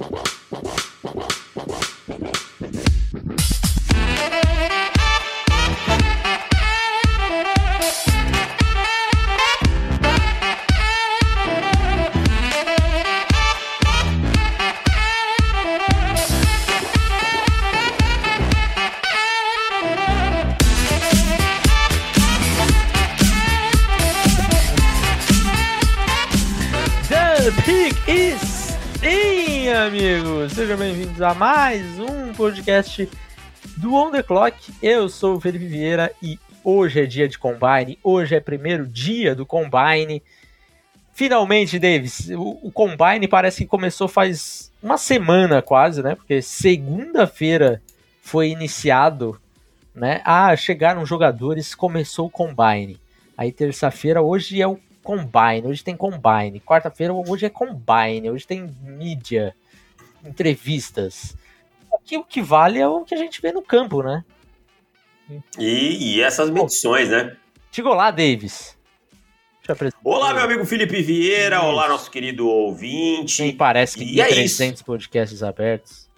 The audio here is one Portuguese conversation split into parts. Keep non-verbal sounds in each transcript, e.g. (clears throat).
The bem-vindos a mais um podcast do On The Clock. Eu sou o Felipe Vieira e hoje é dia de Combine, hoje é primeiro dia do Combine. Finalmente, Davis, o, o Combine parece que começou faz uma semana quase, né? Porque segunda-feira foi iniciado, né? Ah, chegaram jogadores, começou o Combine. Aí terça-feira, hoje é o Combine, hoje tem Combine. Quarta-feira, hoje é Combine, hoje tem mídia, entrevistas. Aqui o que vale é o que a gente vê no campo, né? E, e essas medições, né? Chegou lá, Davis. Olá, meu amigo Felipe Vieira. Olá, nosso querido ouvinte. Nem parece que E tem é 300 podcasts abertos.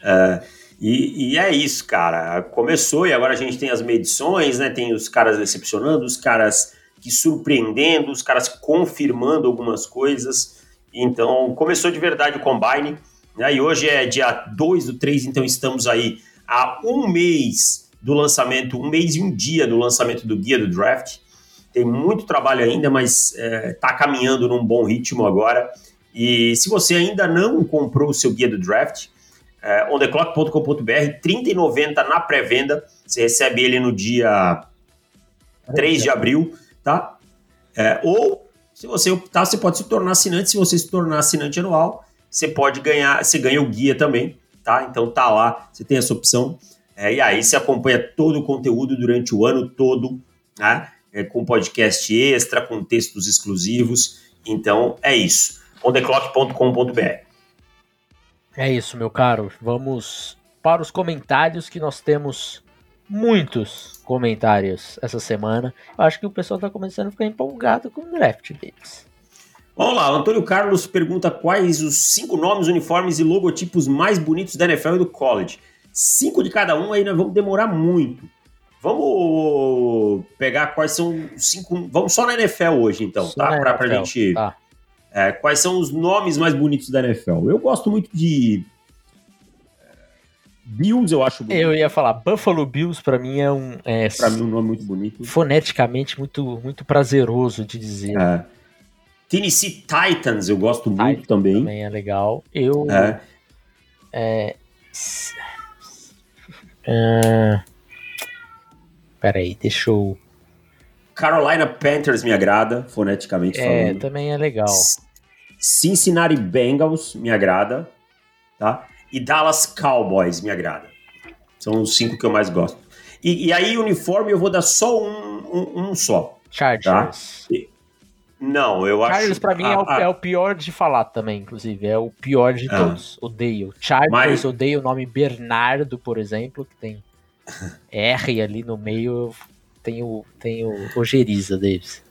É, e, e é isso, cara. Começou e agora a gente tem as medições, né? Tem os caras decepcionando, os caras que surpreendendo, os caras confirmando algumas coisas. Então, começou de verdade o Combine. Né? E hoje é dia 2 do 3, então estamos aí há um mês do lançamento, um mês e um dia do lançamento do guia do draft. Tem muito trabalho ainda, mas está caminhando num bom ritmo agora. E se você ainda não comprou o seu guia do draft, é, ontheclock.com.br, R$ 30,90 na pré-venda. Você recebe ele no dia 3 de abril, tá? É, ou, se você optar, você pode se tornar assinante. Se você se tornar assinante anual, você pode ganhar, você ganha o guia também, tá? Então tá lá, você tem essa opção. É, e aí você acompanha todo o conteúdo durante o ano todo, né? É, com podcast extra, com textos exclusivos. Então é isso. ontheclock.com.br. É isso, meu caro. Vamos para os comentários que nós temos muitos comentários essa semana. Eu acho que o pessoal está começando a ficar empolgado com o draft deles. Vamos lá, o Antônio Carlos pergunta quais os cinco nomes, uniformes e logotipos mais bonitos da NFL e do college. Cinco de cada um, aí nós vamos demorar muito. Vamos pegar quais são os cinco. Vamos só na NFL hoje, então, Só tá? Pra, pra NFL, gente. tá. é, quais são os nomes mais bonitos da NFL? Eu gosto muito de. é, Bills, eu acho bonito. Eu ia falar, Buffalo Bills pra mim é um é, Pra mim, um nome muito bonito. foneticamente muito, muito prazeroso de dizer. É. Tennessee Titans, eu gosto muito também. Também é legal. Eu. É. É... Ah, Peraí, deixa eu. Carolina Panthers me agrada, foneticamente É, falando. também é legal. Cincinnati Bengals me agrada, tá? E Dallas Cowboys me agrada. São os cinco que eu mais gosto. E, e aí, uniforme, eu vou dar só um, um, um só. Chargers. Não, eu acho. Chargers pra mim é, o, ah, é o pior de falar também, inclusive. É o pior de Ah. todos. Odeio. Chargers, Mas- odeio o nome Bernardo, por exemplo, que tem R ali no meio. eu Tenho, tenho ojeriza deles.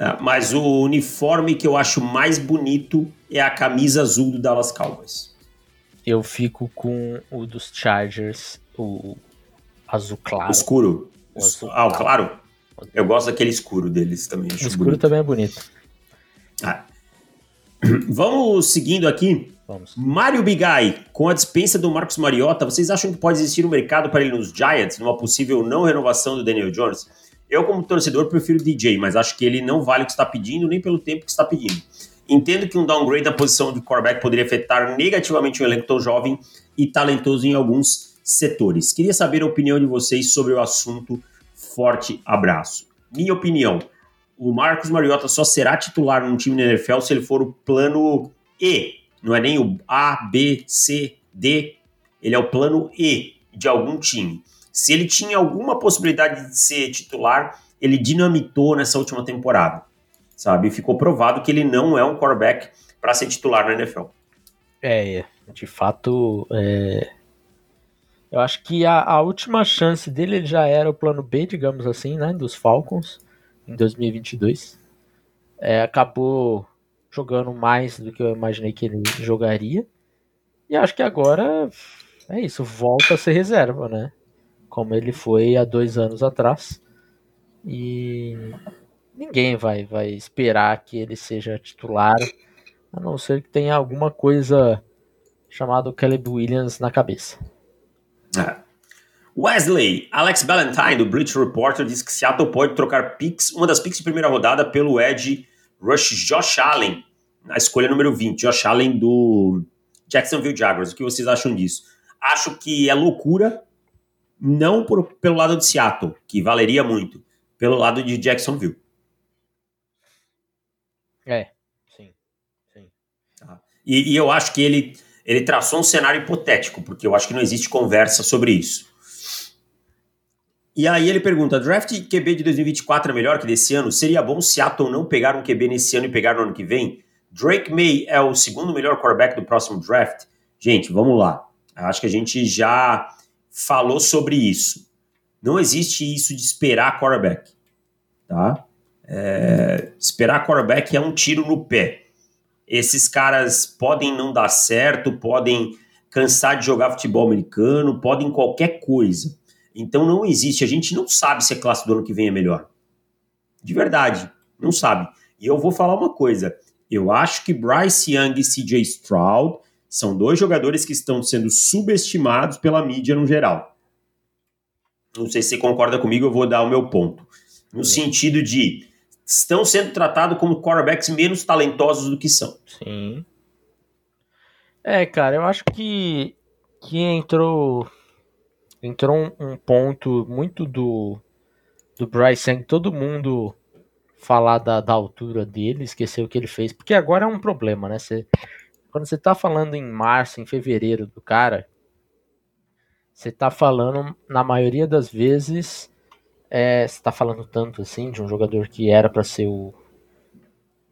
ah, mas o uniforme que eu acho mais bonito é a camisa azul do Dallas Cowboys. Eu fico com o dos Chargers, o azul claro. Escuro. O azul Ah, o claro. Eu gosto daquele escuro deles também. O escuro bonito. também é bonito. Ah. (clears throat) Vamos seguindo aqui. Vamos. Mário Bigai, com a dispensa do Marcos Mariota, vocês acham que pode existir um mercado para ele nos Giants, numa possível não renovação do Daniel Jones? Eu, como torcedor, prefiro o DJ, mas acho que ele não vale o que está pedindo, nem pelo tempo que está pedindo. Entendo que um downgrade na posição de quarterback poderia afetar negativamente um elenco tão jovem e talentoso em alguns setores. Queria saber a opinião de vocês sobre o assunto. Forte abraço. Minha opinião: o Marcos Mariota só será titular num time da NFL se ele for o plano E. Não é nem o A, B, C, D. Ele é o plano E de algum time. Se ele tinha alguma possibilidade de ser titular, ele dinamitou nessa última temporada. Sabe? Ficou provado que ele não é um quarterback para ser titular na NFL. É, de fato, é... eu acho que a, a última chance dele ele já era o plano B, digamos assim, né, dos Falcons em 2022. É, acabou jogando mais do que eu imaginei que ele jogaria. E acho que agora é isso, volta a ser reserva, né? Como ele foi há dois anos atrás. E ninguém vai, vai esperar que ele seja titular, a não ser que tenha alguma coisa chamada Caleb Williams na cabeça. É. Wesley, Alex Ballantyne, do British Reporter, diz que Seattle pode trocar picks, uma das picks de primeira rodada pelo Ed Rush Josh Allen, na escolha número 20, Josh Allen do Jacksonville Jaguars. O que vocês acham disso? Acho que é loucura, não por, pelo lado de Seattle, que valeria muito, pelo lado de Jacksonville. É, sim, sim. Tá. E, e eu acho que ele, ele traçou um cenário hipotético, porque eu acho que não existe conversa sobre isso. E aí ele pergunta: draft QB de 2024 é melhor que desse ano? Seria bom Seattle não pegar um QB nesse ano e pegar no ano que vem? Drake May é o segundo melhor quarterback do próximo draft? Gente, vamos lá. Acho que a gente já falou sobre isso. Não existe isso de esperar quarterback. Tá? É, esperar quarterback é um tiro no pé. Esses caras podem não dar certo, podem cansar de jogar futebol americano, podem qualquer coisa. Então não existe, a gente não sabe se a classe do ano que vem é melhor. De verdade, não sabe. E eu vou falar uma coisa, eu acho que Bryce Young e CJ Stroud são dois jogadores que estão sendo subestimados pela mídia no geral. Não sei se você concorda comigo, eu vou dar o meu ponto. No sentido de estão sendo tratados como quarterbacks menos talentosos do que são. Sim. É, cara, eu acho que que entrou entrou um, ponto muito do, do Bryce Young, todo mundo falar da, da altura dele, esquecer o que ele fez, porque agora é um problema, né? Você, quando você tá falando em março, em fevereiro do cara, você tá falando, na maioria das vezes, é, você tá falando tanto assim de um jogador que era para ser o,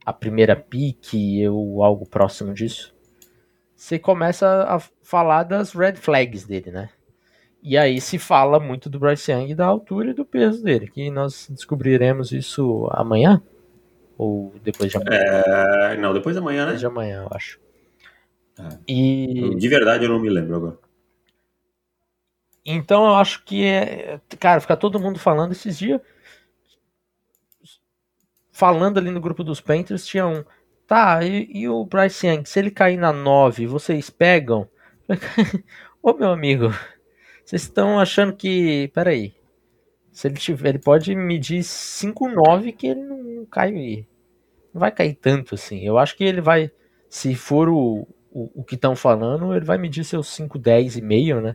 a primeira pique ou algo próximo disso. Você começa a falar das red flags dele, né? E aí se fala muito do Bryce Young, da altura e do peso dele, que nós descobriremos isso amanhã? Ou depois de amanhã? É, não, depois de amanhã, né? Depois de amanhã, eu acho. É. E... De verdade eu não me lembro agora. Então eu acho que é. Cara, ficar todo mundo falando esses dias. Falando ali no grupo dos Panthers, tinha um. Tá, e, e o Bryce Young, se ele cair na 9, vocês pegam? (laughs) Ô meu amigo, vocês estão achando que. Peraí. Se ele tiver. Ele pode medir 5,9 que ele não cai. Não vai cair tanto assim. Eu acho que ele vai. Se for o, o, o que estão falando, ele vai medir seus 5,10 e meio, né?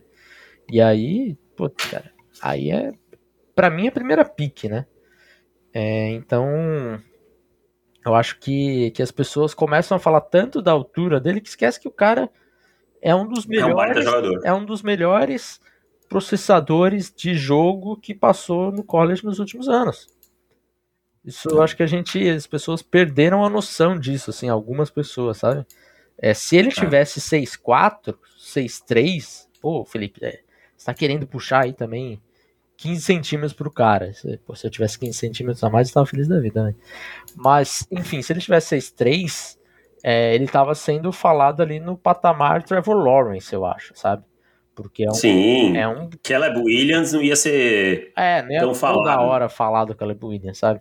E aí, pô, cara, aí é. Pra mim é a primeira pique, né? É, então. Eu acho que, que as pessoas começam a falar tanto da altura dele que esquece que o cara é um dos melhores. É um, é um dos melhores processadores de jogo que passou no college nos últimos anos. Isso eu acho que a gente, as pessoas perderam a noção disso, assim, algumas pessoas, sabe? É, se ele tivesse 6'4, 6'3, pô, Felipe, é, você tá querendo puxar aí também 15 centímetros pro cara. Se, pô, se eu tivesse 15 centímetros a mais, eu tava feliz da vida, né? Mas, enfim, se ele tivesse 6'3, é, ele tava sendo falado ali no patamar Trevor Lawrence, eu acho, sabe? Porque é um. Sim. É um... Caleb Williams não ia ser. É, nem tão falado. toda hora falar do Caleb Williams, sabe?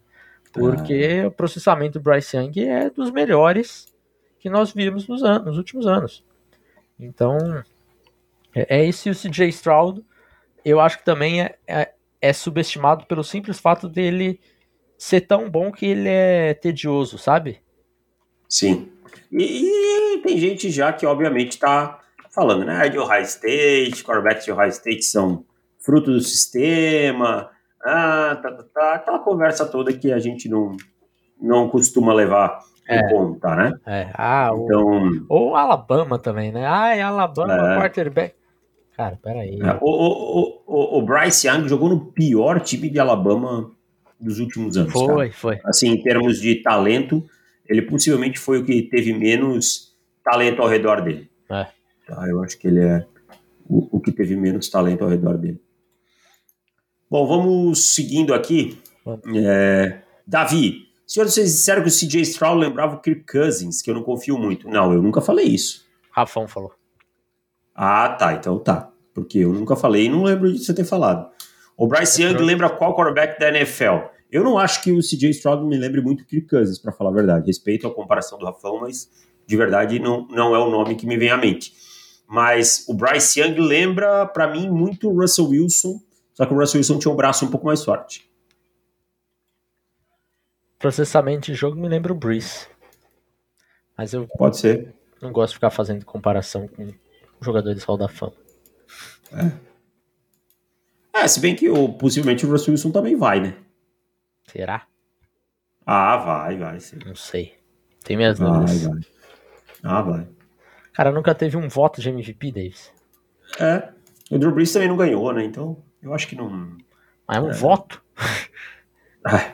Porque ah. o processamento do Bryce Young é dos melhores que nós vimos nos, anos, nos últimos anos. Então, é, é esse o CJ Stroud. Eu acho que também é, é, é subestimado pelo simples fato dele ser tão bom que ele é tedioso, sabe? Sim. E, e tem gente já que, obviamente, está falando, né? De Ohio State, quarterbacks de Ohio State são fruto do sistema, ah, tá, tá, tá, aquela conversa toda que a gente não, não costuma levar em é, conta, né? É. Ah, então, ou Alabama também, né? Ah, é Alabama, é. quarterback. Cara, peraí. É, o, o, o, o, Bryce Young jogou no pior time de Alabama dos últimos anos. Foi, cara. foi. Assim, em termos de talento, ele possivelmente foi o que teve menos talento ao redor dele. É. Tá? Eu acho que ele é o, o que teve menos talento ao redor dele. Bom, vamos seguindo aqui. É, Davi, senhores, vocês disseram que o CJ Stroud lembrava o Kirk Cousins, que eu não confio muito. Não, eu nunca falei isso. Rafão falou. Ah, tá. Então tá. Porque eu nunca falei e não lembro de você ter falado. O Bryce Young lembra qual quarterback da NFL? Eu não acho que o CJ Stroud me lembre muito Kirk Cousins, para falar a verdade. Respeito a comparação do Rafão, mas de verdade não, não é o nome que me vem à mente. Mas o Bryce Young lembra, para mim, muito o Russell Wilson, só que o Russell Wilson tinha um braço um pouco mais forte. Processamento de jogo me lembra o Breeze. Mas eu. Pode ser. Não gosto de ficar fazendo comparação com jogadores Hall da Fama. É. é, se bem que o, possivelmente o Russell Wilson também vai, né? Será? Ah, vai, vai. Sim. Não sei. Tem minhas dúvidas. Vai, vai. Ah, vai. Cara, nunca teve um voto de MVP, Davis. É. O Drew Brees também não ganhou, né? Então, eu acho que não. Mas é um é. voto? É.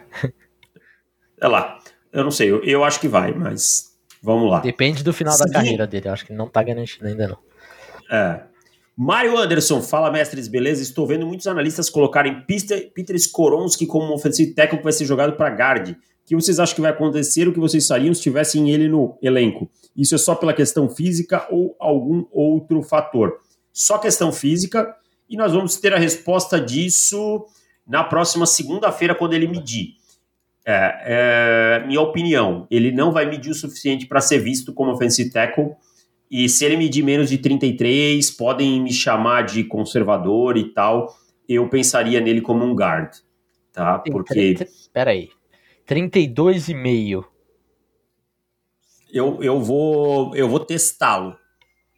é lá. Eu não sei, eu, eu acho que vai, mas vamos lá. Depende do final Sim. da carreira dele. Eu acho que não tá garantido ainda, não. É. Mário Anderson, fala mestres, beleza? Estou vendo muitos analistas colocarem Peter, Peter Skoronski como um ofensivo técnico que vai ser jogado para guard. O que vocês acham que vai acontecer? O que vocês fariam se tivessem ele no elenco? Isso é só pela questão física ou algum outro fator? Só questão física e nós vamos ter a resposta disso na próxima segunda-feira quando ele medir. É, é, minha opinião, ele não vai medir o suficiente para ser visto como offensive tackle e se ele medir menos de 33, podem me chamar de conservador e tal. Eu pensaria nele como um guard, tá? Porque. Espera aí. 32,5. Eu, eu vou eu vou testá-lo.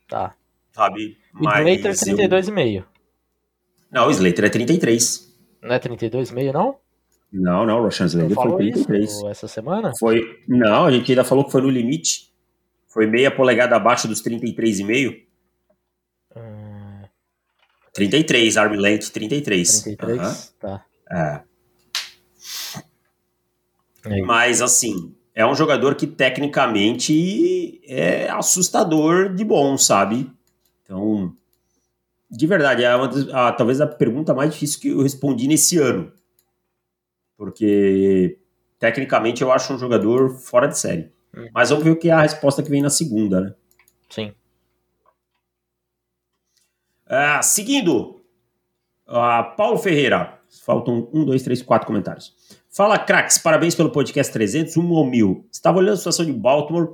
Tá. Sabe? Mas Slater 32,5. Eu... Não, o Slater é 33. Não é 32,5 não? Não, não, o Roshan Slater foi 33. Isso essa semana? Foi. Não, a gente ainda falou que foi no limite. Foi meia polegada abaixo dos 33,5? Hum... 33, arm length 33. 33, uhum. tá. É. é. Mas assim, é um jogador que tecnicamente é assustador de bom, sabe? Então, de verdade, é uma, a, talvez a pergunta mais difícil que eu respondi nesse ano. Porque tecnicamente eu acho um jogador fora de série. Hum. Mas vamos ver o que é a resposta que vem na segunda, né? Sim. Uh, seguindo, uh, Paulo Ferreira. Faltam um, dois, três, quatro comentários. Fala, craques, parabéns pelo podcast 300, um ou mil. Estava olhando a situação de Baltimore,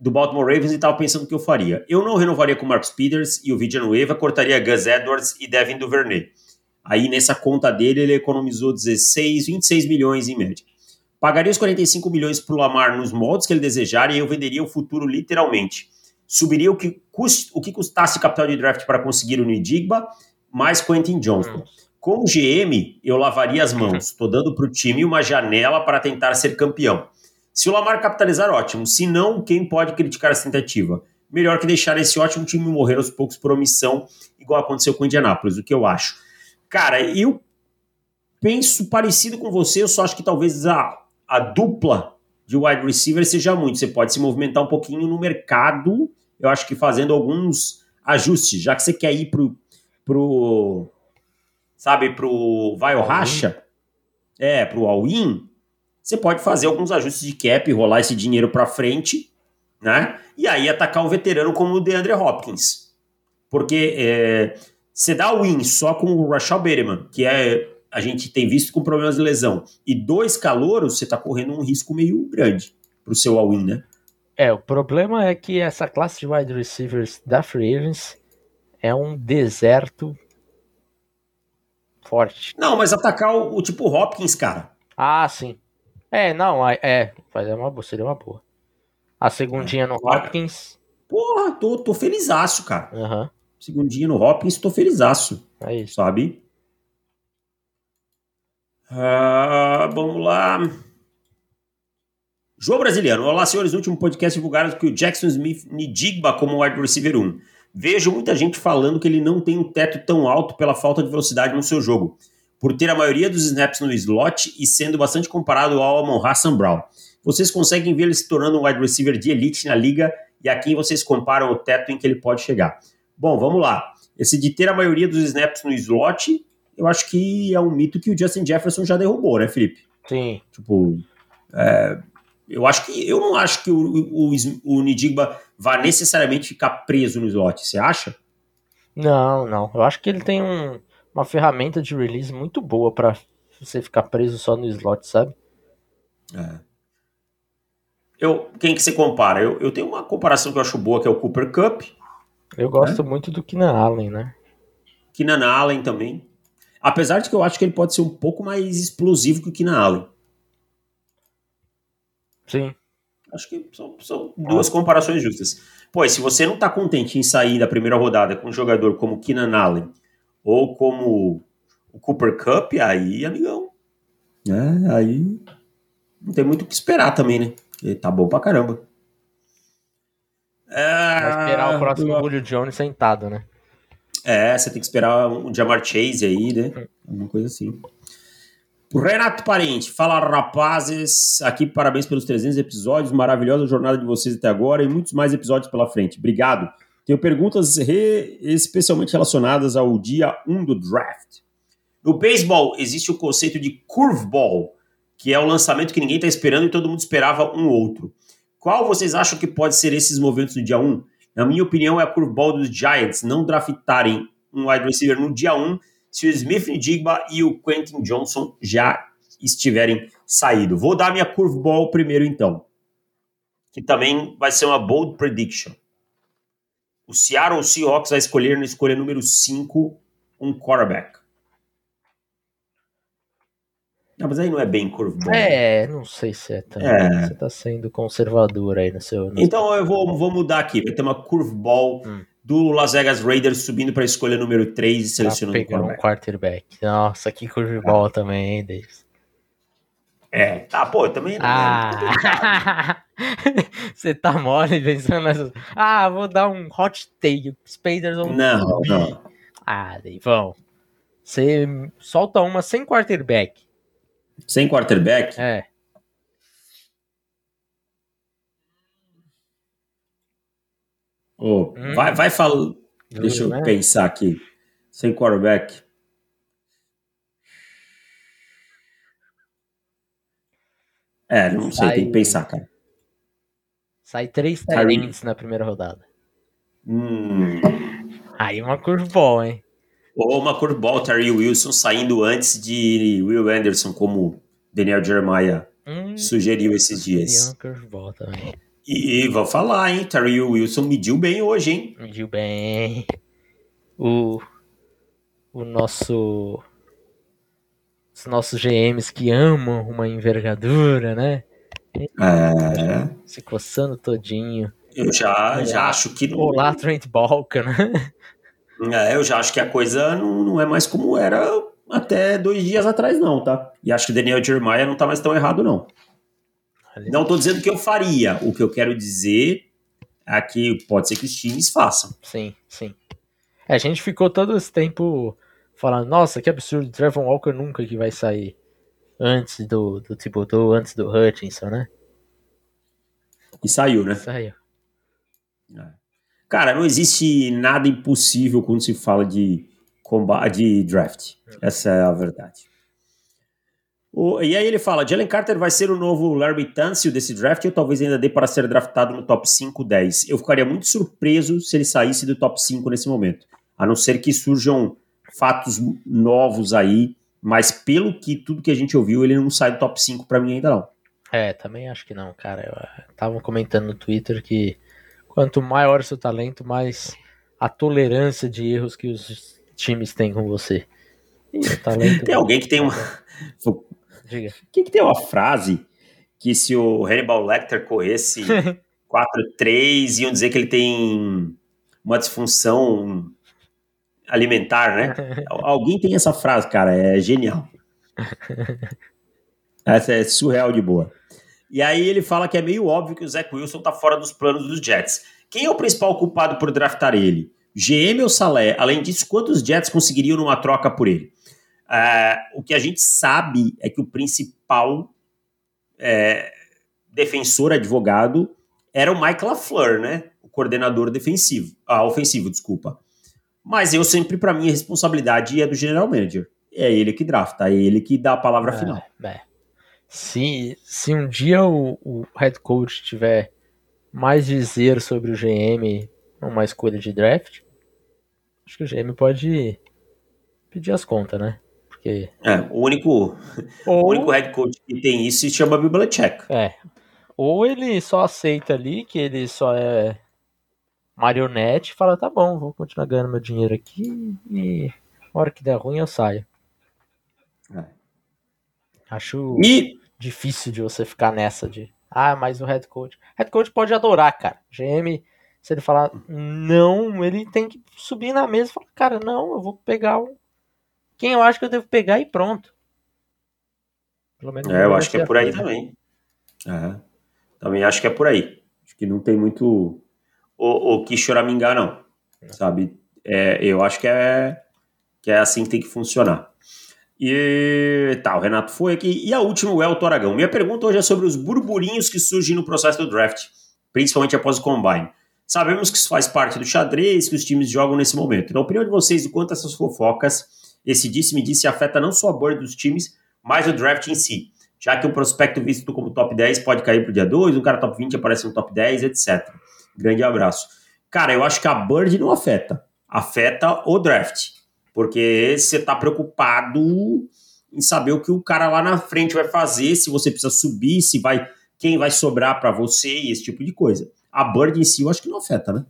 do Baltimore Ravens e estava pensando o que eu faria. Eu não renovaria com Marcus Peters e o Villanueva, cortaria Gus Edwards e Devin Duvernay. Aí nessa conta dele ele economizou 16, 26 milhões em média. Pagaria os 45 milhões para o Lamar nos moldes que ele desejar e eu venderia o futuro literalmente. Subiria o que, cust, o que custasse capital de draft para conseguir o Nidigba, mais Quentin Johnston. Como GM, eu lavaria as mãos. (laughs) Estou dando para o time uma janela para tentar ser campeão. Se o Lamar capitalizar, ótimo. Se não, quem pode criticar essa tentativa? Melhor que deixar esse ótimo time morrer aos poucos por omissão, igual aconteceu com o Indianapolis, o que eu acho. Cara, eu penso parecido com você, eu só acho que talvez a, a dupla de wide receiver seja muito. Você pode se movimentar um pouquinho no mercado, eu acho que fazendo alguns ajustes, já que você quer ir pro, pro sabe, pro vai ou racha, é, pro all-in, você pode fazer alguns ajustes de cap, rolar esse dinheiro para frente, né? E aí atacar um veterano como o DeAndre Hopkins. Porque é, você dá win só com o Rashad Bateman, que é a gente tem visto com problemas de lesão, e dois calouros, você está correndo um risco meio grande para o seu all-in, né? É, o problema é que essa classe de wide receivers da Free Agents é um deserto forte. Não, mas atacar o, o tipo Hopkins, cara. Ah, sim. É, não, é, fazer uma boa, seria uma boa. A segundinha no Hopkins. Porra, tô, tô felizaço, cara. Uhum. Segundinha no Hopkins, tô felizaço. É isso. Sabe? Uh, vamos lá. João Brasiliano. Olá, senhores. No último podcast divulgaram que o Jackson Smith Nidigba como wide receiver 1. Vejo muita gente falando que ele não tem um teto tão alto pela falta de velocidade no seu jogo, por ter a maioria dos snaps no slot e sendo bastante comparado ao Amon Hassan Brown. Vocês conseguem ver ele se tornando um wide receiver de elite na liga e a quem vocês comparam o teto em que ele pode chegar? Bom, vamos lá. Esse de ter a maioria dos snaps no slot eu acho que é um mito que o Justin Jefferson já derrubou, né, Felipe? Sim. Tipo, é, eu acho que eu não acho que o, o, o Nidigba vá necessariamente ficar preso no slot. Você acha? Não, não. Eu acho que ele tem um, uma ferramenta de release muito boa para você ficar preso só no slot, sabe? É. Eu, quem que você compara? Eu, eu tenho uma comparação que eu acho boa, que é o Cooper Cup. Eu gosto é. muito do Keenan Allen, né? Keenan Allen também. Apesar de que eu acho que ele pode ser um pouco mais explosivo que o Keenan Allen. Sim. Acho que são, são duas comparações justas. Pois, se você não está contente em sair da primeira rodada com um jogador como o Keenan Allen ou como o Cooper Cup, aí, amigão. É, aí não tem muito o que esperar também, né? Ele tá bom pra caramba. É... Vai esperar o próximo eu... Julio Jones sentado, né? É, você tem que esperar um Jamar Chase aí, né? Alguma coisa assim. Renato Parente, fala rapazes, aqui parabéns pelos 300 episódios, maravilhosa jornada de vocês até agora e muitos mais episódios pela frente. Obrigado. Tenho perguntas re... especialmente relacionadas ao dia 1 do draft. No beisebol existe o conceito de curveball, que é o lançamento que ninguém está esperando e todo mundo esperava um outro. Qual vocês acham que pode ser esses movimentos do dia 1? Na minha opinião, é a curveball dos Giants não draftarem um wide receiver no dia 1 se o Smith Ndigba e o Quentin Johnson já estiverem saído. Vou dar minha curveball primeiro então, que também vai ser uma bold prediction. O Seattle Seahawks vai escolher na escolha número 5 um quarterback. Não, mas aí não é bem curveball. É, não sei se é também. É. Você tá sendo conservador aí no seu. No então eu vou, vou mudar aqui. Vai ter uma curveball hum do Las Vegas Raiders subindo para escolha número 3 e selecionando tá um quarterback. Nossa, que curveball ah. também, hein, Davis? É, tá, pô, também não ah. (laughs) Você tá mole pensando nessas. Ah, vou dar um hot take. Spaders ou Não, não. Ah, Deivão. Você solta uma sem quarterback. Sem quarterback? É. Oh, hum. Vai, vai falando. Deixa eu pensar aqui. Sem quarterback. É, não sei, tem que pensar, cara. Sai três talents na primeira rodada. Hum. Aí uma curveball, hein? Ou uma curveball, Terry Wilson saindo antes de Will Anderson, como Daniel Jeremiah hum, sugeriu esses dias. Curveball também. E vou falar, hein? Terry Wilson mediu bem hoje, hein? Mediu bem. O, o nosso. Os nossos GMs que amam uma envergadura, né? É. Se coçando todinho. Eu já, já acho que. Não... Olá, Trent Balkan, né? É, eu já acho que a coisa não, não é mais como era até dois dias atrás, não, tá? E acho que Daniel Jeremiah não tá mais tão errado, não. Não estou dizendo que eu faria. O que eu quero dizer é que pode ser que os times façam. Sim, sim. É, a gente ficou todo esse tempo falando, nossa, que absurdo, Trevor Walker nunca que vai sair antes do, do Thibodeau, antes do Hutchinson, né? E saiu, né? Saiu. É. Cara, não existe nada impossível quando se fala de combate de draft. Essa é a verdade. O, e aí ele fala: Jalen Carter vai ser o novo Larry Tunsil desse draft, ou talvez ainda dê para ser draftado no top 5, 10. Eu ficaria muito surpreso se ele saísse do top 5 nesse momento. A não ser que surjam fatos novos aí, mas pelo que tudo que a gente ouviu, ele não sai do top 5 para mim ainda não. É, também acho que não, cara. Estavam comentando no Twitter que quanto maior o seu talento, mais a tolerância de erros que os times têm com você. (laughs) tem alguém que tem uma. Diga. que, que tem uma frase que se o Hannibal Lecter corresse (laughs) 4-3, iam dizer que ele tem uma disfunção alimentar, né? (laughs) Alguém tem essa frase, cara, é genial. Essa é surreal de boa. E aí ele fala que é meio óbvio que o Zach Wilson tá fora dos planos dos Jets. Quem é o principal culpado por draftar ele? GM ou Salé? Além disso, quantos Jets conseguiriam numa troca por ele? Uh, o que a gente sabe é que o principal é, defensor advogado era o Mike LaFleur, né? O coordenador defensivo, ah, ofensivo, desculpa. Mas eu sempre, para mim, a responsabilidade é do general manager. É ele que drafta, é ele que dá a palavra é, final. É. Se, se um dia o, o head coach tiver mais dizer sobre o GM numa escolha de draft, Acho que o GM pode pedir as contas, né? Porque. É, o único, Ou, o único head coach que tem isso se chama Belichick. é. Ou ele só aceita ali que ele só é marionete e fala, tá bom, vou continuar ganhando meu dinheiro aqui e na hora que der ruim eu saio. É. Acho E difícil de você ficar nessa de. Ah, mas o head coach. Head coach pode adorar, cara. GM, se ele falar não, ele tem que subir na mesa e falar, cara, não, eu vou pegar o. Quem eu acho que eu devo pegar e pronto. Pelo menos é, eu acho que é por aí assim, né? também. É. Também acho que é por aí. Acho que não tem muito o, o que choramingar, não. Sabe? É, eu acho que é, que é assim que tem que funcionar. E tá, o Renato foi aqui. E a última, o Elton Aragão. Minha pergunta hoje é sobre os burburinhos que surgem no processo do draft, principalmente após o combine. Sabemos que isso faz parte do xadrez que os times jogam nesse momento. Na opinião de vocês, o quanto essas fofocas, esse disse-me-disse, afeta não só a board dos times, mas o draft em si? Já que um prospecto visto como top 10 pode cair pro dia 2, um cara top 20 aparece no top 10, etc. Grande abraço. Cara, eu acho que a Bird não afeta. Afeta o draft. Porque você tá preocupado em saber o que o cara lá na frente vai fazer, se você precisa subir, se vai quem vai sobrar para você e esse tipo de coisa. A Bird em si eu acho que não afeta, né?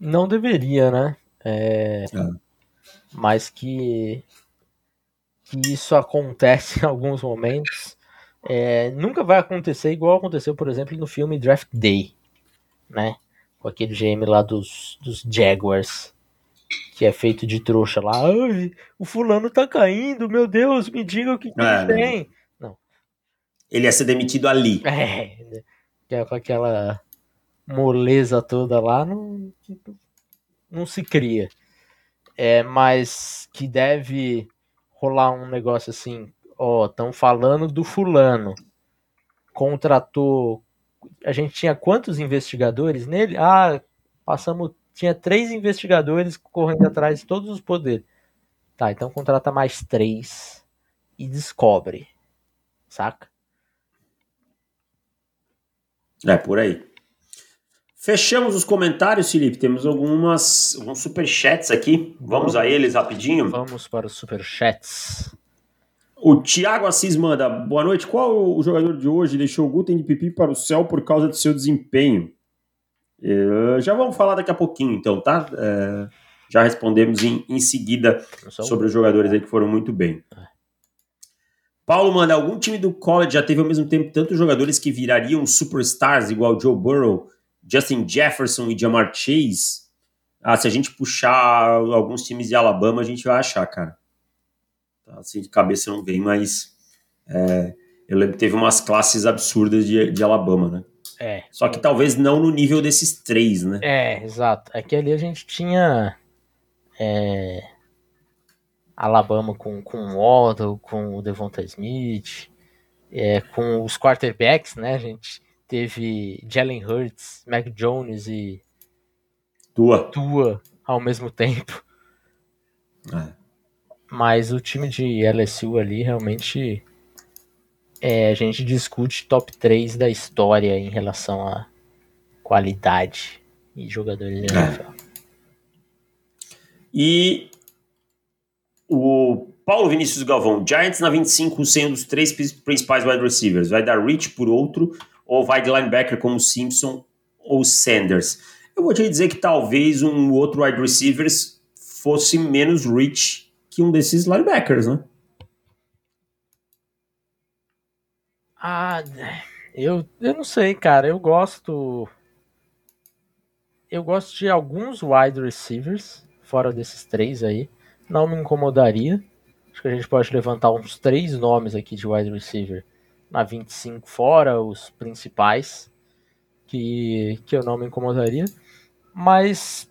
Não deveria, né? É, É. Mas que, que isso acontece em alguns momentos. É, nunca vai acontecer igual aconteceu, por exemplo, no filme Draft Day, né? Com aquele GM lá dos, dos Jaguars, que é feito de trouxa lá. Ai, o fulano tá caindo, meu Deus, me diga o que, que É, ele tem. Ele ia ser demitido ali. É, né? é com aquela moleza toda lá, não, não se cria. É, mas que deve rolar um negócio assim, ó, estão falando do fulano. Contratou. A gente tinha quantos investigadores nele? Ah, passamos. Tinha três investigadores correndo atrás de todos os poderes. Tá, então contrata mais três e descobre. Saca? É, por aí. Fechamos os comentários, Felipe. Temos algumas, alguns superchats aqui. Vamos a eles rapidinho. Vamos para os superchats. O Thiago Assis manda, boa noite. Qual o jogador de hoje deixou o Guten de pipi para o céu por causa do seu desempenho? Eh, já vamos falar daqui a pouquinho, então, tá? Eh, já respondemos em, em seguida sobre os jogadores aí que foram muito bem. Paulo manda, algum time do college já teve ao mesmo tempo tantos jogadores que virariam superstars, igual Joe Burrow, Justin Jefferson e Jamar Chase? Ah, se a gente puxar alguns times de Alabama, a gente vai achar, cara. Tá, Assim, de cabeça não vem, mas é, eu lembro que teve umas classes absurdas de, de Alabama, né? É, Só que talvez não no nível desses três, né? é, exato. É que ali a gente tinha é, Alabama com, com o Waddle, com o Devonta Smith, é, com os quarterbacks, né? A gente teve Jalen Hurts, Mac Jones e Tua. Tua ao mesmo tempo. É. Mas o time de LSU ali realmente é, a gente discute top 3 da história em relação a qualidade e jogadores de É. NFL. E o Paulo Vinícius Galvão, Giants na 25 sendo os três pri- principais wide receivers. Vai dar Rich por outro ou vai de linebacker como Simpson ou Sanders? Eu vou te dizer que talvez um outro wide receiver fosse menos Rich que um desses linebackers, né? Ah, eu, eu não sei, cara. Eu gosto. Eu gosto de alguns wide receivers, fora desses três aí. Não me incomodaria. Acho que a gente pode levantar uns três nomes aqui de wide receiver na 25, fora os principais, que, que eu não me incomodaria. Mas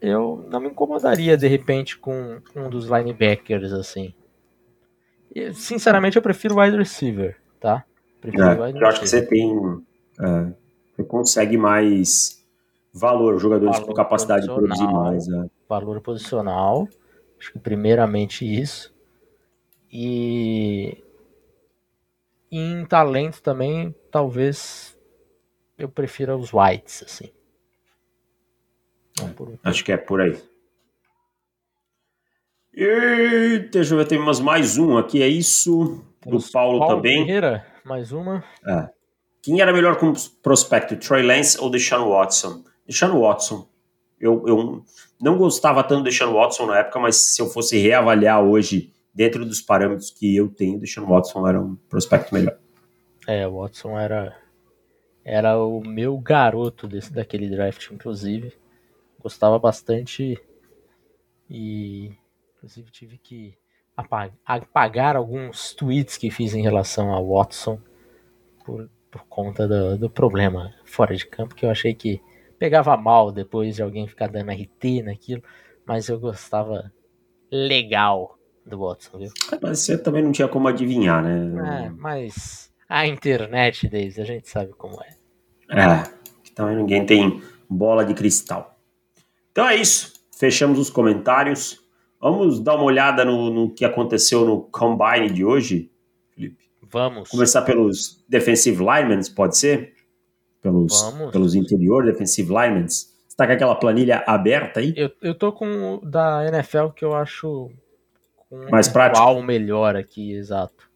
eu não me incomodaria de repente com um dos linebackers assim. Sinceramente, eu prefiro wide receiver, tá? É, eu acho que você tem. é, você consegue mais valor, jogadores Valor com capacidade de produzir mais. é. valor posicional. Acho que primeiramente isso. E em talento também, talvez eu prefira os whites, assim. Um- Acho que é por aí. E deixa eu ver, temos mais um aqui, é isso? Do Paulo, Paulo também. Ferreira, mais uma. É. Quem era melhor como prospecto, Troy Lance ou Deshaun Watson? Deshaun Watson. Eu, eu não gostava tanto do Deshaun Watson na época, mas se eu fosse reavaliar hoje, dentro dos parâmetros que eu tenho, Deshaun Watson era um prospecto melhor. É, o Watson era, era o meu garoto desse, daquele draft, inclusive. Gostava bastante e, inclusive, tive que apagar, alguns tweets que fiz em relação a Watson por, por conta do, do problema fora de campo, que eu achei que pegava mal depois de alguém ficar dando RT naquilo, mas eu gostava legal do Watson, viu? É, mas você também não tinha como adivinhar, né? É, mas a internet deles, a gente sabe como é. É, também ninguém tem bola de cristal. Então é isso. Fechamos os comentários. Vamos dar uma olhada no, no que aconteceu no Combine de hoje, Felipe? Vamos. Começar pelos defensive linemen, pode ser? Pelos, Vamos. pelos interior defensive linemen. Você tá com aquela planilha aberta aí? Eu, eu tô com o da NFL que eu acho mais prático. Qual melhor aqui, exato.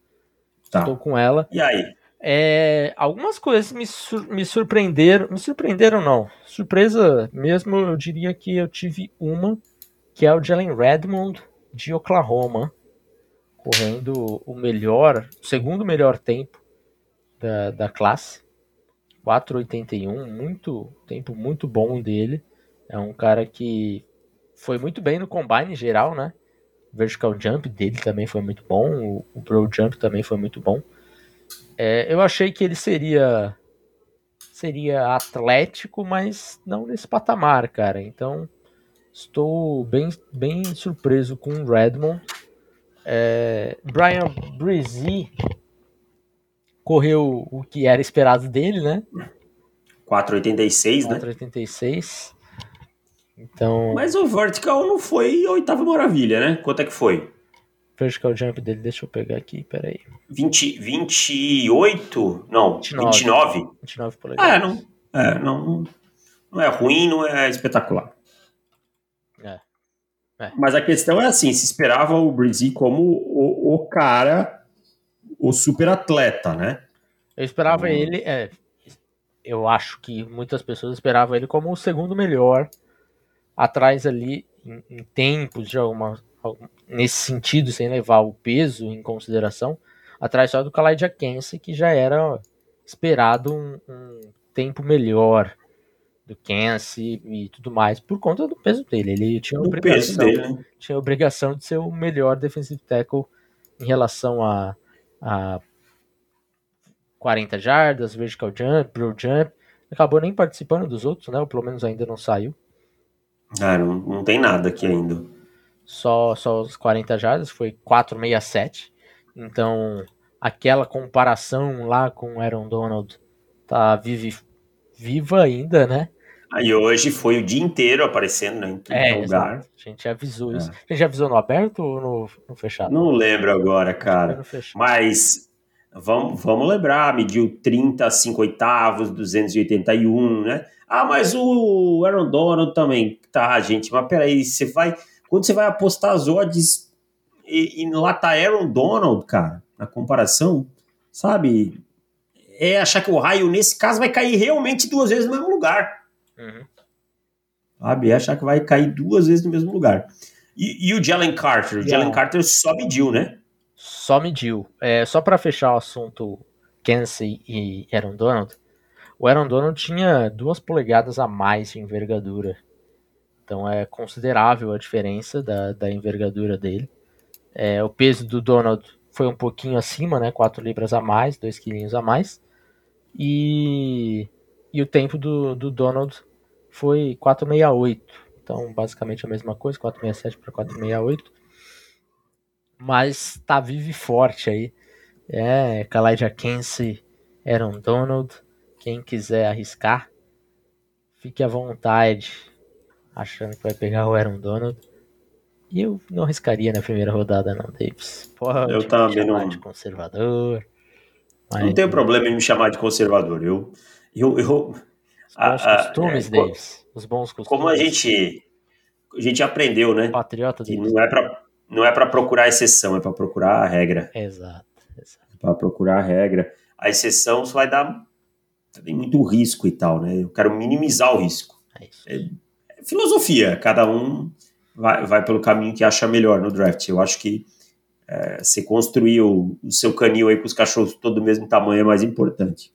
Tá. Tô com ela. E aí? É, algumas coisas me, sur me surpreenderam. Me surpreenderam, não. Surpresa mesmo, eu diria que eu tive uma que é o Jalen Redmond de Oklahoma, correndo o melhor, segundo melhor tempo da, da classe, 4,81, muito tempo muito bom dele. É um cara que foi muito bem no combine em geral, né? O vertical jump dele também foi muito bom, o, o pro jump também foi muito bom. É, eu achei que ele seria seria atlético, mas não nesse patamar, cara. Então Estou bem, bem surpreso com o Redmond. É, Brian Breezy correu o que era esperado dele, né? 4,86, né? 4,86. Então. Mas o vertical não foi a oitava maravilha, né? Quanto é que foi? Vertical jump dele, deixa eu pegar aqui, peraí. 20, 28? Não, 29. 29, 29 polegadas. É, não, é, não, não é ruim, não é espetacular. É. Mas a questão é assim: se esperava o Breezy como o, o cara, o super atleta, né? Eu esperava ele, é, eu acho que muitas pessoas esperavam ele como o segundo melhor, atrás ali em, em tempos de alguma, nesse sentido, sem levar o peso em consideração, atrás só do Khalid Akense, que já era esperado um, um tempo melhor do Kansas e tudo mais, por conta do peso dele. Ele tinha do obrigação, dele, né? tinha obrigação de ser o melhor defensive tackle em relação a, a 40 jardas, vertical jump, broad jump. Acabou nem participando dos outros, né? Ou pelo menos ainda não saiu. Ah, não, não tem nada aqui ainda. Só, só os 40 jardas, foi 467. Então, aquela comparação lá com o Aaron Donald tá vive, viva ainda, né? Aí hoje foi o dia inteiro aparecendo né, em todo é, lugar. Exato. A gente avisou isso. É. A gente avisou no aberto ou no, no fechado? Não lembro agora, cara. Mas vamos, vamos lembrar, mediu 30, 5 oitavos, 281, né? Ah, mas o Aaron Donald também. Tá, gente, mas peraí, você vai. Quando você vai apostar as odds e, e lá tá Aaron Donald, cara, na comparação, sabe? É achar que o raio, nesse caso, vai cair realmente duas vezes no mesmo lugar. Uhum. Sabe? É achar que vai cair duas vezes no mesmo lugar. E, e o Jalen Carter? O Jalen Carter só mediu, né? Só mediu. É, só para fechar o assunto Kensey e Aaron Donald, o Aaron Donald tinha duas polegadas a mais de envergadura. Então é considerável a diferença da, da envergadura dele. É, o peso do Donald foi um pouquinho acima, né? 4 libras a mais, 2 quilinhos a mais. E, e o tempo do, do Donald foi 468. Então, basicamente a mesma coisa, 467 para 468. Mas tá vivo e forte aí. É, Khalid Kense, Aaron Donald. Quem quiser arriscar, fique à vontade. Achando que vai pegar o Aaron Donald. E eu não arriscaria na primeira rodada, não, Davis. Pode eu também não. de conservador. Não tenho problema em me chamar de conservador. Eu, eu, eu bons a, costumes, é, Os bons costumes. Como a gente, a gente aprendeu, né? Patriota que não é para não é para procurar exceção, é para procurar a regra. Exato. exato. É para procurar a regra. A exceção você vai dar tem muito risco e tal, né? Eu quero minimizar o risco. É isso. É, é filosofia, cada um vai, vai pelo caminho que acha melhor no draft. Eu acho que é, você construir o, o, seu canil aí com os cachorros todos do mesmo tamanho é mais importante.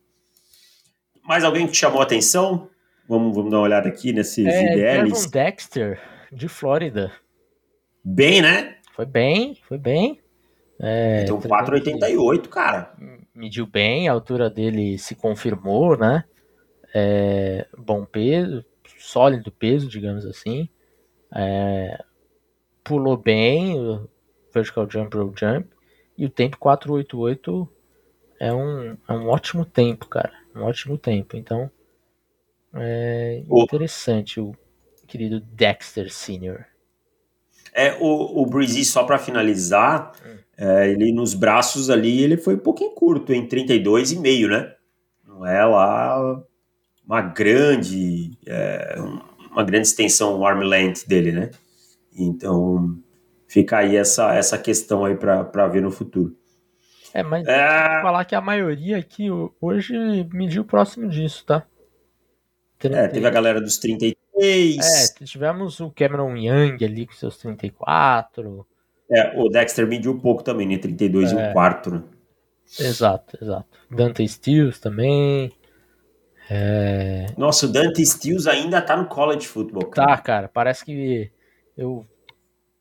Mais alguém que te chamou a atenção? Vamos, vamos dar uma olhada aqui nesses é, IDLs. Devon Dexter, de Flórida. Bem, né? Foi bem, foi bem. É, então 4,88, cara. Mediu bem, a altura dele se confirmou, né? É, bom peso, sólido peso, digamos assim. É, pulou bem, o vertical jump, roll jump. E o tempo 488 é um, é um ótimo tempo, cara. Um ótimo tempo. Então, é interessante o querido Dexter Senior. É, o, o Breezy, só para finalizar, hum. é, ele nos braços ali, ele foi um pouquinho curto, em 32,5, né? Não é lá uma grande, é, uma grande extensão arm length dele, né? Então, fica aí essa, essa questão aí para ver no futuro. É, mas é... falar que a maioria aqui hoje mediu próximo disso, tá? 30... É, teve a galera dos 33. É, tivemos o Cameron Young ali com seus 34. É, o Dexter mediu um pouco também, né? 32 é. e um quarto, né? Exato, exato. Dante Stills também. É... Nossa, o Dante Stills ainda tá no college football. Cara. Tá, cara. Parece que eu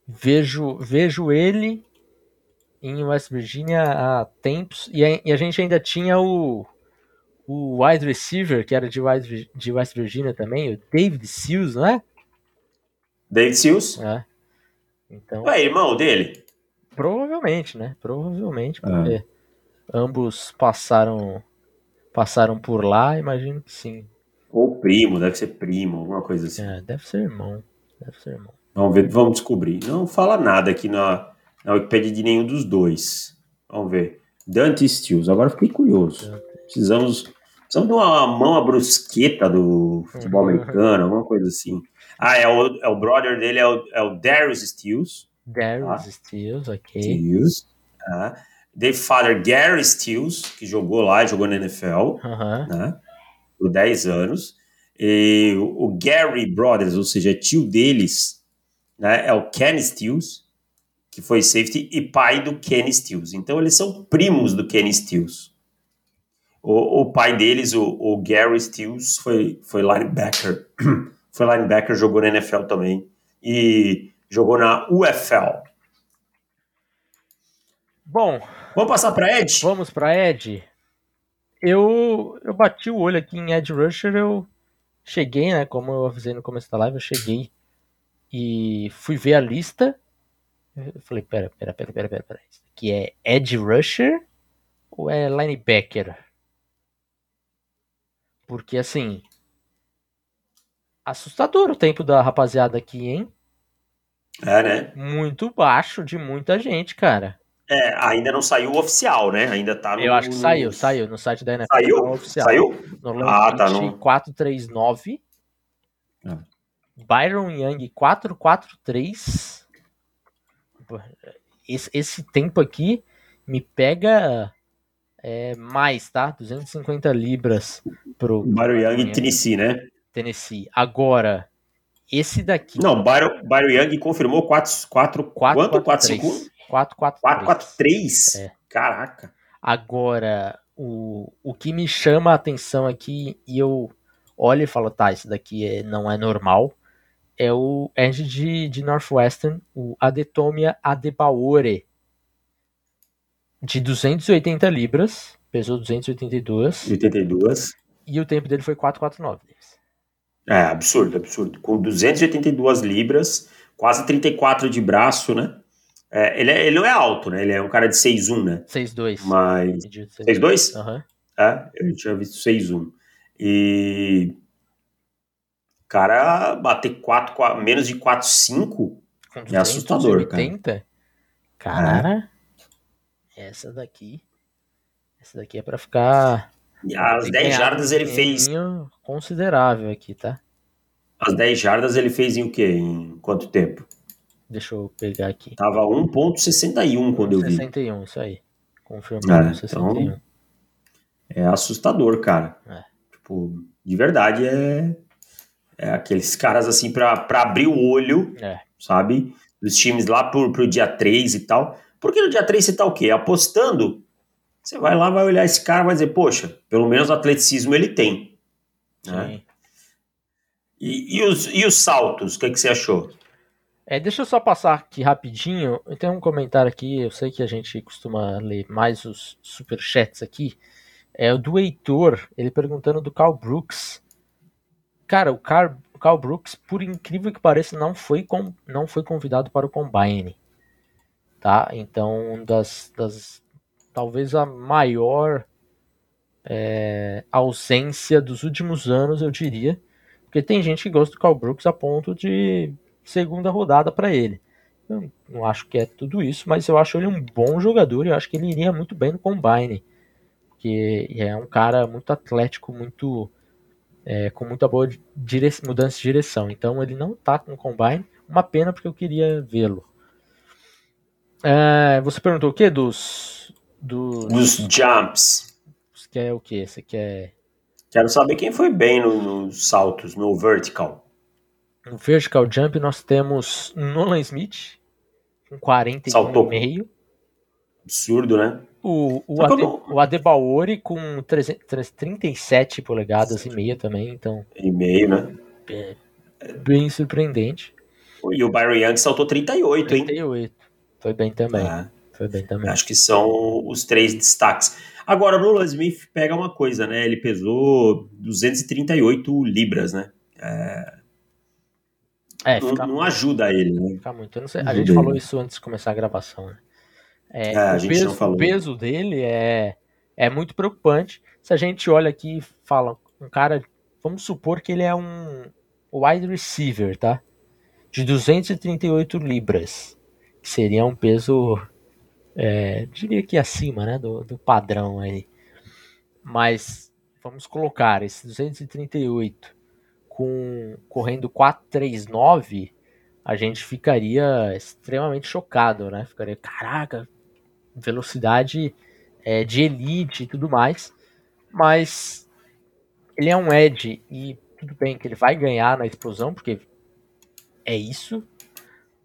vejo, vejo ele em West Virginia há tempos. E a, e a gente ainda tinha o, o wide receiver, que era de West, de West Virginia também, o David Seals, não é? David Seals? É. Então, é irmão dele? Provavelmente, né? Provavelmente, porque é. ambos passaram passaram por lá, imagino que sim. Ou primo, deve ser primo, alguma coisa assim. É, deve ser irmão. Deve ser irmão. Vamos ver, vamos descobrir. Não fala nada aqui na, na Wikipedia de nenhum dos dois. Vamos ver. Dante Stills, agora fiquei curioso. Precisamos Precisamos de uma mão a brusqueta do futebol americano, alguma coisa assim. Ah, é o, é o brother dele, é o, é o Darius Stills. Darius tá? Stills, ok. Stills. Tá? The father Gary Stills, que jogou lá, jogou na NFL, uhum. né? Por 10 anos. E o Gary Brothers, ou seja, tio deles, né? É o Ken Stills, que foi safety e pai do Kenny Stills. Então eles são primos do Kenny Stills. O, o pai deles, o, o, Gary Stills, foi, foi linebacker. (clears throat) foi linebacker, jogou na NFL também. E jogou na UFL. Bom. Vamos passar para Ed? Vamos para Ed. Eu, eu bati o olho aqui em Ed Rusher, eu cheguei, né? Como eu avisei no começo da live, eu cheguei e fui ver a lista. Eu falei, pera, pera, pera, pera, pera, pera. Isso aqui é Ed Rusher ou é linebacker? Porque, assim. Assustador o tempo da rapaziada aqui, hein? É, né? Muito baixo de muita gente, cara. É, ainda não saiu o oficial, né? Ainda tá no. Eu acho que saiu, saiu. No site da NFL. Saiu? Tá oficial. Saiu? No ah, tá. No... 439. Ah. Byron Young 443. Esse, esse tempo aqui me pega é, mais, tá? 250 libras pro. Young Tennessee, né? Tennessee. Agora, esse daqui. Não, Byron, Byron Young confirmou 4, 4, 4 quanto? 4, 5? 4, 4, 4, 4, 3? É. Caraca. Agora, o, o que me chama a atenção aqui, e eu olho e falo, tá, isso daqui é, não é normal, é o Edge de, de Northwestern, o Adetomia Adebaore de 280 libras, pesou 282. 82. E o tempo dele foi 449. É, absurdo, absurdo. Com 282 libras, quase 34 de braço, né? É, ele, é, ele não é alto, né? Ele é um cara de 6'1, né? 6'2. Mas... 6'2? Aham. Uhum. É, eu tinha visto 6'1. E... Cara, bater 4, 4 menos de 4,5 é assustador, cara. Cara... É. Essa daqui. Essa daqui é para ficar. As 10 jardas ele fez. Considerável aqui, tá? As 10 jardas ele fez em o quê? Em quanto tempo? Deixa eu pegar aqui. Tava 1.61 quando eu vi. 61, isso aí. Confirmado, É, 61. então- É assustador, cara. É. Tipo, de verdade, é, é aqueles caras assim pra, pra abrir o olho, É. sabe? Dos times lá pro, pro dia 3 e tal. Porque no dia 3 você tá o quê? Apostando. Você vai lá, vai olhar esse cara vai dizer, poxa, pelo menos atleticismo ele tem. né? E, e os, e os saltos, o que, que você achou? É, deixa eu só passar aqui rapidinho. Tem um comentário aqui, eu sei que a gente costuma ler mais os superchats aqui. É o do Heitor, ele perguntando do Carl Brooks. Cara, o Carl, o Carl Brooks, por incrível que pareça, não foi, com, não foi convidado para o Combine. Tá? Então, das, das talvez a maior é, ausência dos últimos anos, eu diria. Porque tem gente que gosta do Carl Brooks a ponto de segunda rodada para ele. Eu não acho que é tudo isso, mas eu acho ele um bom jogador e eu acho que ele iria muito bem no Combine. Porque é um cara muito atlético, muito é, com muita boa mudança de direção. Então ele não tá com o Combine. Uma pena porque eu queria vê-lo. É, você perguntou o que dos. Dos. Dos jumps. Você quer o que? Você quer. Quero saber quem foi bem no- nos saltos, no vertical. No Vertical Jump nós temos Nolan Smith com Saltou. 41,5. Absurdo, né? O, o, Ade, não- o Adebaori com 300 3- 37 polegadas e meia também, então E meio, né? é bem surpreendente. E o Byron Young saltou 38, hein? 38. Foi bem também. É, Foi bem também. acho que são os três destaques. Agora, o Nolan Smith pega uma coisa, né? Ele pesou 238 libras, né? É, Não, fica, não ajuda ele, né? fica muito. Eu não sei, a gente falou isso antes de começar a gravação, né? É, É, o, peso, o peso dele é, é muito preocupante. Se a gente olha aqui e fala, um cara, vamos supor que ele é um wide receiver, tá? De 238 libras, que seria um peso, é, diria que acima, né, do, do padrão aí. Mas vamos colocar esse 238 com correndo 439, a gente ficaria extremamente chocado, né? Ficaria, caraca, velocidade é, de elite e tudo mais. Mas ele é um edge e tudo bem que ele vai ganhar na explosão, porque é isso.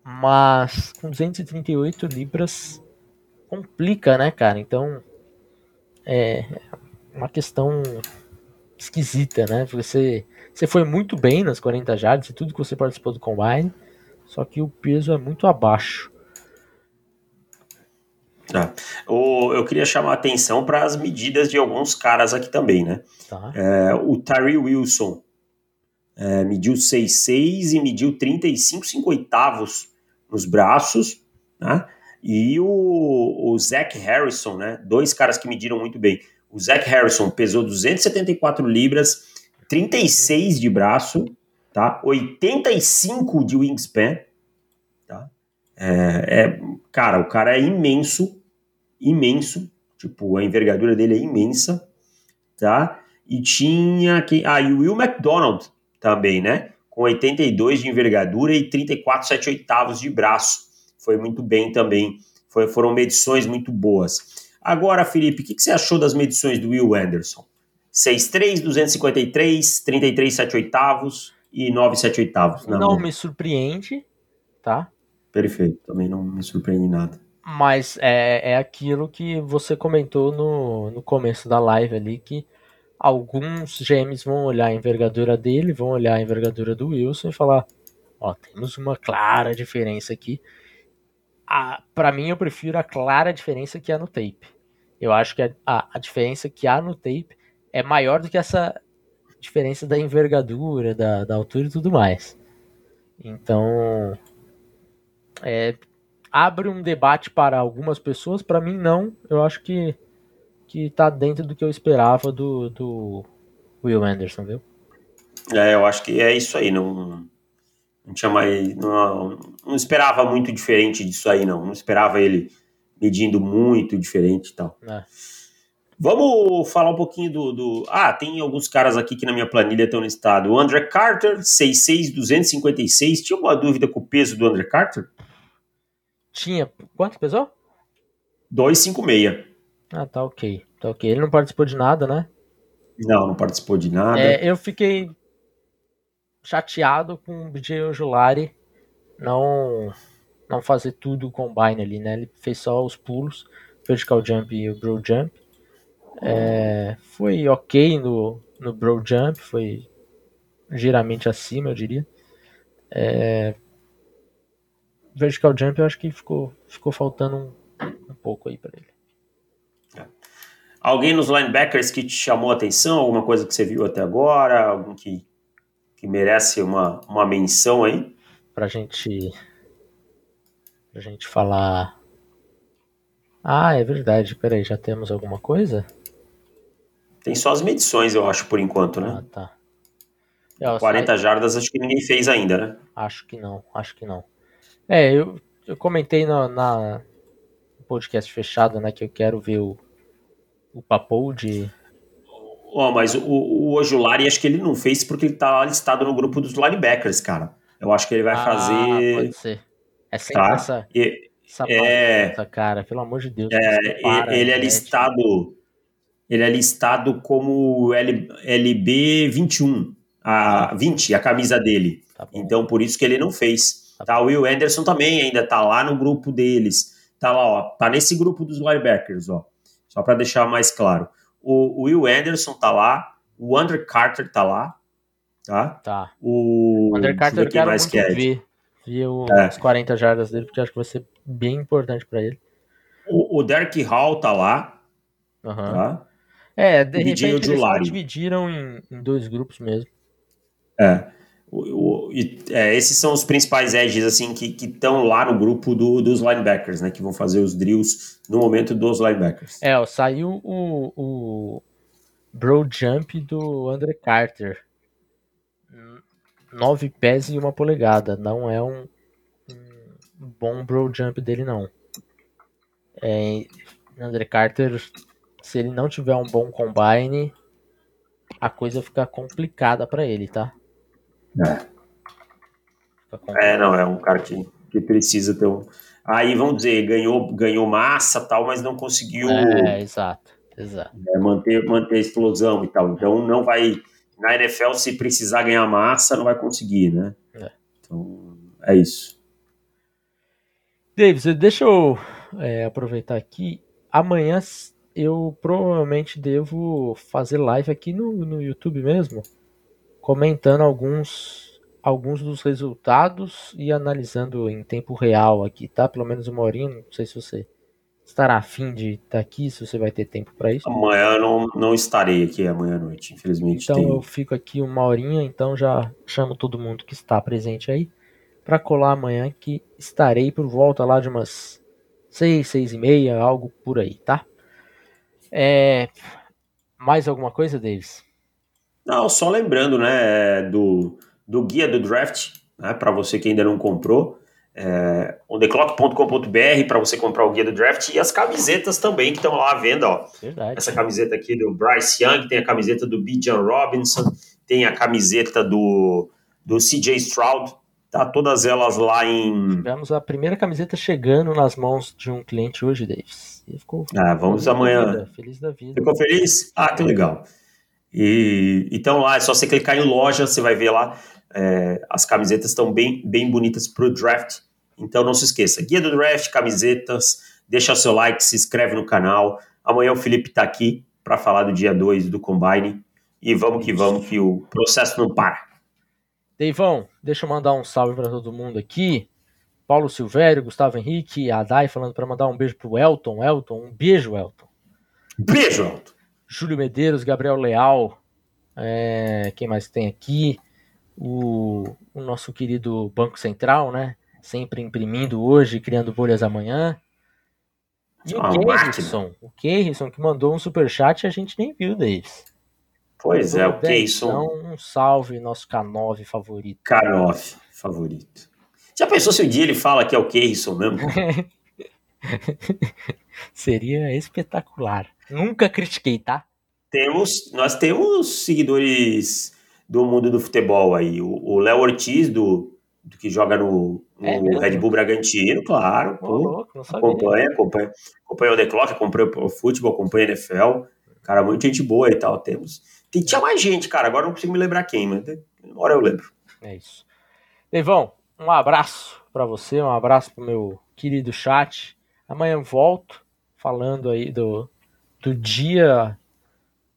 Mas com 238 libras complica, né, cara? Então é uma questão esquisita, né? Você, você foi muito bem nas 40 jardas e tudo que você participou do combine, só que o peso é muito abaixo. Tá. O- eu queria chamar a atenção para as medidas de alguns caras aqui também, né? Tá? É, o Tyree Wilson é, mediu 6,6 e mediu 35 oitavos nos braços, né? E o, o Zach Harrison, né? Dois caras que mediram muito bem. O Zach Harrison pesou 274 libras, 36 de braço, tá? 85 de wingspan, tá? É, é- cara, o cara é imenso, imenso. Tipo, a envergadura dele é imensa, tá? E tinha quem? Ah, e o Will McDonald também, né? Com 82 de envergadura e 34, 7 oitavos de braço. Foi muito bem também. Foi- foram medições muito boas. Agora, Felipe, o que, que você achou das medições do Will Anderson? 6'3, 253, 33, 7 oitavos e 9, 7 oitavos. Não mão. me surpreende, tá? Perfeito, também não me surpreende nada. Mas é, é aquilo que você comentou no, no começo da live ali, que alguns GMs vão olhar a envergadura dele, vão olhar a envergadura do Wilson e falar, ó, temos uma clara diferença aqui. Para mim, eu prefiro a clara diferença que há no tape. Eu acho que a, a, a diferença que há no tape é maior do que essa diferença da envergadura, da, da altura e tudo mais. Então, é, abre um debate para algumas pessoas, para mim não. Eu acho que que tá dentro do que eu esperava do, do Will Anderson, viu? É, eu acho que é isso aí. Não, não tinha mais. Não, não esperava muito diferente disso aí, não. Não esperava ele medindo muito diferente e tal. É. Vamos falar um pouquinho do, do. Ah, tem alguns caras aqui que na minha planilha estão listados. O André Carter, 6'6, 256. Tinha alguma dúvida com o peso do André Carter? Tinha. Quantas pessoas? 256. Ah, tá ok. Tá ok. Ele não participou de nada, né? Não, não participou de nada. É, eu fiquei chateado com o BJ Ojulari não não fazer tudo o combine ali, né? Ele fez só os pulos, vertical jump e o bro jump. É, foi ok no, no bro jump, foi ligeiramente acima, eu diria. É, vertical jump eu acho que ficou, ficou faltando um, um pouco aí para ele. Alguém nos linebackers que te chamou a atenção? Alguma coisa que você viu até agora? Algum que, que merece uma, uma menção aí? Pra gente. Pra gente falar. Ah, é verdade. Peraí, já temos alguma coisa? Tem só as medições, eu acho, por enquanto, né? Ah, tá. É, 40 sai... jardas acho que ninguém fez ainda, né? Acho que não, acho que não. É, eu, eu comentei no, na podcast fechado, né, que eu quero ver o, o Papou de. Oh, mas o, o Ojulari acho que ele não fez porque ele tá listado no grupo dos linebackers, cara. Eu acho que ele vai ah, fazer. Pode ser. É sempre tá? essa, e, essa é, cara, pelo amor de Deus. É, para, ele é listado. Ele é listado como L, LB 21, a 20, a camisa dele. Tá então, por isso que ele não fez. Tá, tá o Will Anderson também ainda tá lá no grupo deles. Tá lá, ó. Tá nesse grupo dos linebackers, ó. Só para deixar mais claro. O, o, Will Anderson tá lá, o Under Carter tá lá, tá? Tá. O, o Under Carter eu quero mais muito que é. ver, ver o, é. as 40 jardas dele, porque acho que vai ser bem importante para ele. O, o Derek Hall tá lá, uhum. tá? É, de repente eles dividiram em, em dois grupos mesmo. É. O, o, é, esses são os principais edges assim que estão lá no grupo do, dos linebackers, né? Que vão fazer os drills no momento dos linebackers. É, ó, saiu o, o bro jump do Andre Carter. 9 pés e uma polegada. Não é um, um bom bro jump dele, não. É, Andre Carter, se ele não tiver um bom combine, a coisa fica complicada para ele, tá? É. é, não, é um cara que, que precisa ter um. Aí vamos dizer, ganhou, ganhou massa tal, mas não conseguiu. É, exato, exato. É, manter, manter a explosão e tal. Então não vai. Na NFL, se precisar ganhar massa, não vai conseguir, né? É. Então, é isso. Davis, deixa eu é, aproveitar aqui. Amanhã eu provavelmente devo fazer live aqui no, no YouTube mesmo comentando alguns alguns dos resultados e analisando em tempo real aqui, tá? Pelo menos uma horinha, não sei se você estará afim de estar tá aqui, se você vai ter tempo para isso. Amanhã não, não estarei aqui amanhã à noite, infelizmente. Então eu fico aqui uma horinha, então já chamo todo mundo que está presente aí para colar amanhã que estarei por volta lá de umas seis, seis e meia, algo por aí, tá? É... Mais alguma coisa, Davis? Não, só lembrando, né, do, do guia do draft, né, para você que ainda não comprou, é, ontheclock.com.br para você comprar o guia do draft e as camisetas também que estão lá à venda, ó. Verdade. Essa camiseta aqui do Bryce Young, tem a camiseta do Bijan Robinson, tem a camiseta do, do CJ Stroud, tá todas elas lá em... Tivemos a primeira camiseta chegando nas mãos de um cliente hoje, Davis. ficou, ah, vamos amanhã. Da vida, feliz da vida. Ficou feliz? Ah, que legal. E, então lá é só você clicar em loja, você vai ver lá. É, as camisetas estão bem, bem bonitas para o draft. Então não se esqueça, guia do draft, camisetas, deixa o seu like, se inscreve no canal. Amanhã o Felipe está aqui para falar do dia 2 do Combine. E vamos que vamos, que o processo não para. Deivão, deixa eu mandar um salve para todo mundo aqui. Paulo Silvério, Gustavo Henrique, Adai falando para mandar um beijo pro Elton. Elton, um beijo, Elton. Beijo, Elton. Júlio Medeiros, Gabriel Leal, é, quem mais tem aqui? O, o, nosso querido Banco Central, né? Sempre imprimindo hoje, criando bolhas amanhã. E o Keirson, o Keirson que mandou um superchat e a gente nem viu, Davis. Pois é, o Keirson. Então, um salve, nosso K9 favorito. K9 favorito. Já pensou se o um dia ele fala que é o Keirson mesmo? (laughs) Seria espetacular. Nunca critiquei, tá? Temos, nós temos seguidores do mundo do futebol aí. O Léo Ortiz, do, do que joga no, no é Red Bull Bragantino, claro. Pô, louco, acompanha, acompanha, acompanha o The Clock, acompanha o futebol, acompanha o NFL. Cara, muita gente boa e tal. Temos. Tem, tinha mais gente, cara. Agora não consigo me lembrar quem, mas uma hora eu lembro. É isso. Devão, um abraço para você, um abraço pro meu querido chat. Amanhã volto falando aí do, do dia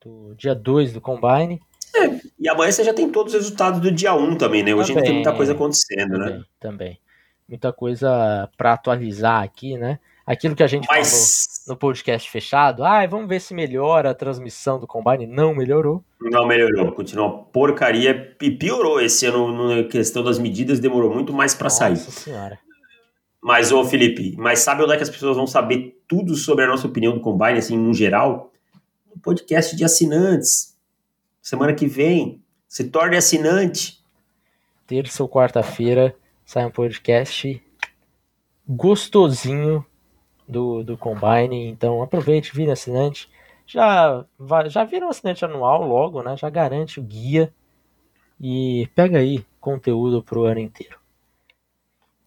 do dia 2 do Combine. É, e amanhã você já tem todos os resultados do dia 1 um também, né? Hoje também, ainda tem muita coisa acontecendo, também, né? Também. Muita coisa para atualizar aqui, né? Aquilo que a gente Mas... falou no podcast fechado, ah, vamos ver se melhora a transmissão do Combine. Não melhorou. Não melhorou, continua porcaria e piorou esse ano na questão das medidas, demorou muito mais para sair. Nossa senhora. Mas, ô Felipe, mas sabe onde é que as pessoas vão saber tudo sobre a nossa opinião do Combine, assim, no geral? No podcast de assinantes. Semana que vem, se torne assinante. Terça ou quarta-feira sai um podcast gostosinho do, do Combine. Então aproveite, vire assinante. Já, já vira um assinante anual logo, né? Já garante o guia. E pega aí conteúdo pro ano inteiro.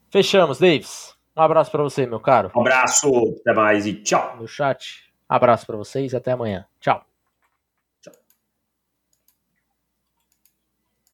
Fechamos, Davis. Um abraço para você, meu caro. Um abraço, até mais e tchau. No chat. Abraço para vocês e até amanhã. Tchau.